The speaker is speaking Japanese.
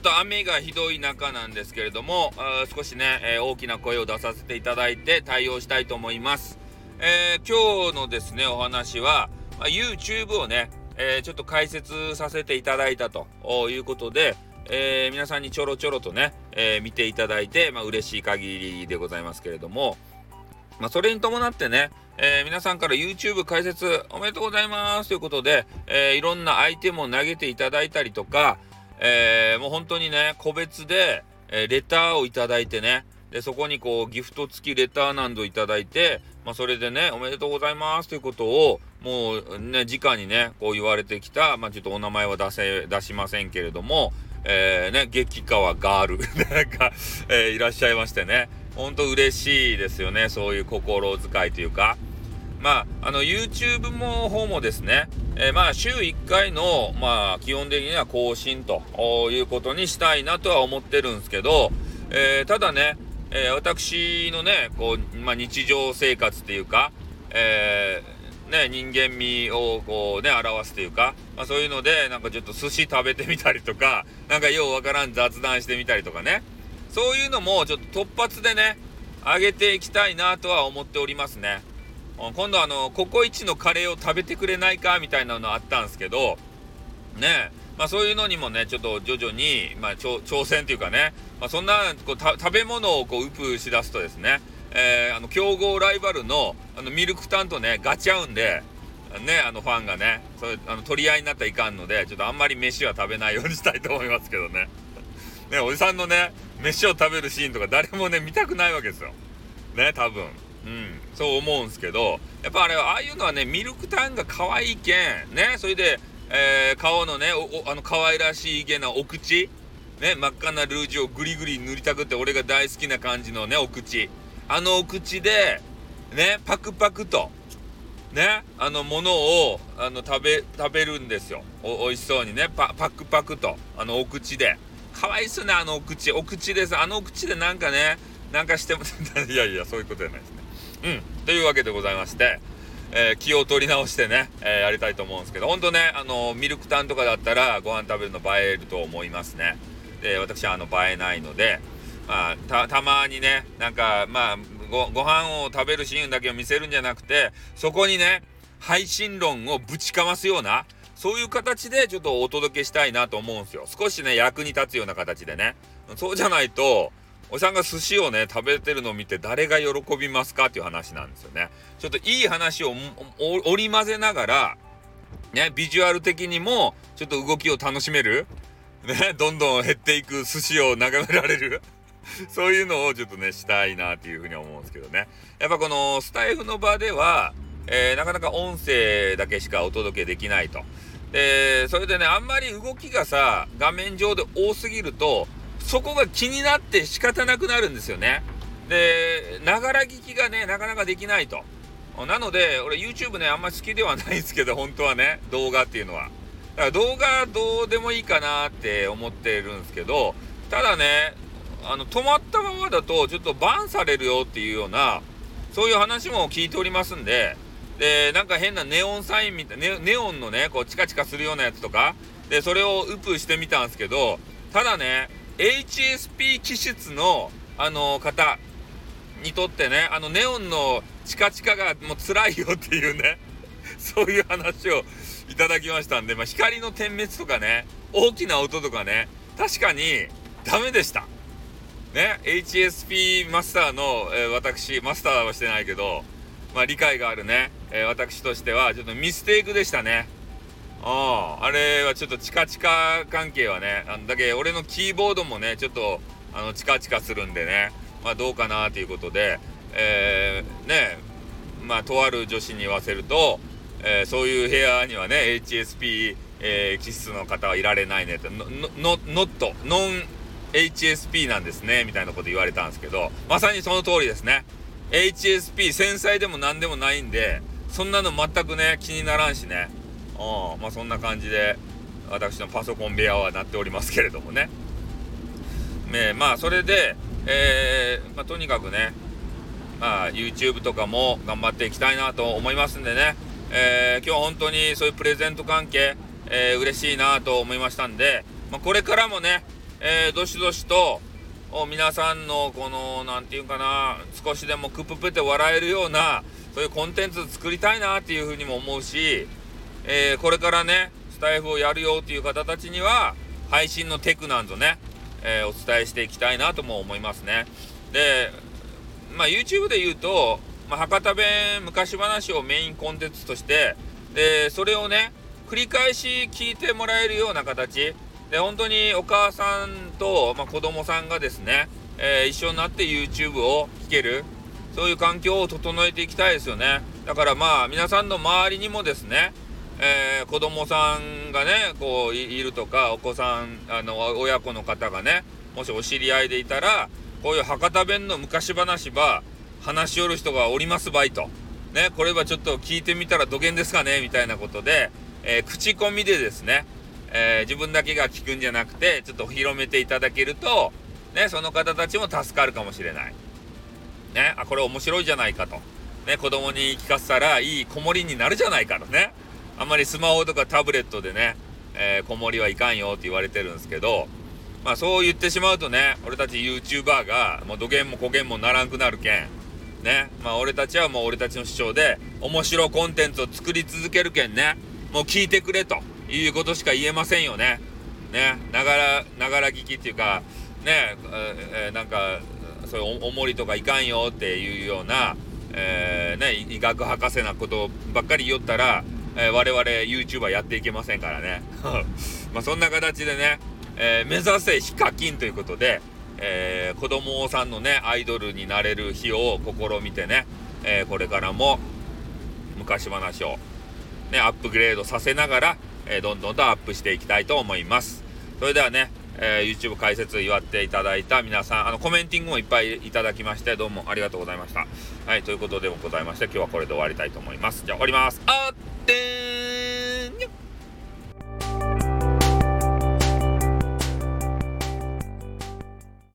ちょっと雨がひどい中なんですけれども、少しね、えー、大きな声を出させていただいて対応したいと思います。えー、今日のですね、お話は、まあ、YouTube をね、えー、ちょっと解説させていただいたということで、えー、皆さんにちょろちょろとね、え、見ていただいて、まあ、嬉しい限りでございますけれども、まあ、それに伴ってね、えー、皆さんから YouTube 解説おめでとうございますということで、えー、いろんなアイテムを投げていただいたりとか、えー、もう本当にね、個別で、えレターをいただいてね、で、そこにこう、ギフト付きレターなどいただいて、まあ、それでね、おめでとうございますということを、もうね、直にね、こう言われてきた、まあ、ちょっとお名前は出せ、出しませんけれども、えー、ね、激川ガール なんか、えー、いらっしゃいましてね、ほんと嬉しいですよね、そういう心遣いというか。まあ、あの、YouTube も方もですね、えー、まあ、週1回の、まあ、基本的には更新ということにしたいなとは思ってるんですけど、えー、ただね、えー、私のね、こう、まあ、日常生活っていうか、えね、人間味をこうね、表すというか、まあ、そういうので、なんかちょっと寿司食べてみたりとか、なんかようわからん雑談してみたりとかね、そういうのもちょっと突発でね、上げていきたいなとは思っておりますね。今度あの、ココイチのカレーを食べてくれないかみたいなのあったんですけど、ね、まあそういうのにもね、ちょっと徐々に、まあ挑戦というかね、まあそんなこう食べ物をこう、ウプしだすとですね、えー、あの、競合ライバルの、あの、ミルクタンとね、ガチ合うんで、ね、あの、ファンがね、それ、あの、取り合いになったらいかんので、ちょっとあんまり飯は食べないようにしたいと思いますけどね。ね、おじさんのね、飯を食べるシーンとか誰もね、見たくないわけですよ。ね、多分。うん、そう思うんすけど、やっぱあれ、ああいうのはね、ミルクタンが可愛いけん、ね、それで、えー、顔のね、おあの、可愛らしいげなお口、ね、真っ赤なルージュをグリグリ塗りたくって俺が大好きな感じのね、お口。あのお口で、ね、パクパクと、ね、あのものを、あの、食べ、食べるんですよ。お、美味しそうにね、パ、パクパクと、あのお口で。可愛いっすね、あのお口。お口です。あのお口でなんかね、なんかしても、いやいや、そういうことじゃないですね。うん。というわけでございまして、えー、気を取り直してね、えー、やりたいと思うんですけど、ほんとね、あのミルクタンとかだったらご飯食べるの映えると思いますね。で、私はあの、映えないので、まあ、た、たまにね、なんか、まあ、ご、ご飯を食べるシーンだけを見せるんじゃなくて、そこにね、配信論をぶちかますような、そういう形でちょっとお届けしたいなと思うんですよ。少しね、役に立つような形でね。そうじゃないと、おじさんが寿司をね、食べてるのを見て誰が喜びますかっていう話なんですよね。ちょっといい話を織り交ぜながら、ね、ビジュアル的にも、ちょっと動きを楽しめる。ね、どんどん減っていく寿司を眺められる。そういうのをちょっとね、したいなっていうふうに思うんですけどね。やっぱこのスタイフの場では、えー、なかなか音声だけしかお届けできないと。で、それでね、あんまり動きがさ、画面上で多すぎると、そこが気になって仕方なくなるんですよね。で、ながら聞きがね、なかなかできないと。なので、俺 YouTube ね、あんま好きではないんですけど、本当はね、動画っていうのは。だから動画どうでもいいかなって思ってるんですけど、ただね、あの、止まったままだと、ちょっとバンされるよっていうような、そういう話も聞いておりますんで、で、なんか変なネオンサインみたいな、ネオンのね、こう、チカチカするようなやつとか、で、それをウプしてみたんですけど、ただね、HSP 気質の、あの方にとってね、あの、ネオンのチカチカがもう辛いよっていうね、そういう話をいただきましたんで、まあ、光の点滅とかね、大きな音とかね、確かにダメでした。ね、HSP マスターの、えー、私、マスターはしてないけど、まあ、理解があるね、えー、私としては、ちょっとミステイクでしたね。ああ、れはちょっとチカチカ関係はね、あんだけ俺のキーボードもね、ちょっと、あの、チカチカするんでね、まあ、どうかなということで、えー、ね、まあ、とある女子に言わせると、えー、そういう部屋にはね、HSP、えー、気質の方はいられないねと、ノット、ノン HSP なんですね、みたいなこと言われたんですけど、まさにその通りですね。HSP、繊細でも何でもないんで、そんなの全くね、気にならんしね。うん、まあそんな感じで、私のパソコン部屋はなっておりますけれどもね。ねまあそれで、えー、まあとにかくね、まあ YouTube とかも頑張っていきたいなと思いますんでね、えー、今日本当にそういうプレゼント関係、えー、嬉しいなと思いましたんで、まあ、これからもね、えー、どしどしと皆さんのこの何て言うかな少しでもクププって笑えるようなそういうコンテンツ作りたいなっていうふうにも思うし、えー、これからねスタイフをやるよっていう方たちには配信のテクなんぞね、えー、お伝えしていきたいなとも思いますね。で、まあ、YouTube で言うと、まあ、博多弁昔話をメインコンテンツとしてでそれをね繰り返し聞いてもらえるような形。で本当にお母さんと、まあ、子供さんがですね、えー、一緒になって YouTube を聴ける。そういう環境を整えていきたいですよね。だからまあ皆さんの周りにもですね、えー、子供さんがねこういるとかお子さんあの親子の方がねもしお知り合いでいたらこういう博多弁の昔話ば話しよる人がおりますばいと。ね、これはちょっと聞いてみたらどげんですかねみたいなことで、えー、口コミでですね、えー、自分だけが聞くんじゃなくて、ちょっと広めていただけると、ね、その方たちも助かるかもしれない。ね、あ、これ面白いじゃないかと。ね、子供に聞かせたらいい子守りになるじゃないかとね。あまりスマホとかタブレットでね、えー、子守はいかんよって言われてるんですけど、まあそう言ってしまうとね、俺たち YouTuber がもう土源も古源もならんくなるけん、ね、まあ俺たちはもう俺たちの主張で面白コンテンツを作り続けるけんね、もう聞いてくれということしか言えませんよね。ね、ながら、ながら聞きっていうか、ね、えー、なんか、そういうおもりとかいかんよっていうような、えー、ね、医学博士なことばっかり言ったら、えー、我々 YouTuber やっていけませんからね。まあそんな形でね、えー、目指せヒカキンということで、えー、子供さんのね、アイドルになれる日を試みてね、えー、これからも昔話をね、アップグレードさせながら、えどんどんとアップしていきたいと思います。それではね、え YouTube 解説祝っていただいた皆さん、あの、コメンティングもいっぱいいただきまして、どうもありがとうございました。はい、ということでもございまして、今日はこれで終わりたいと思います。じゃあ終わります。あって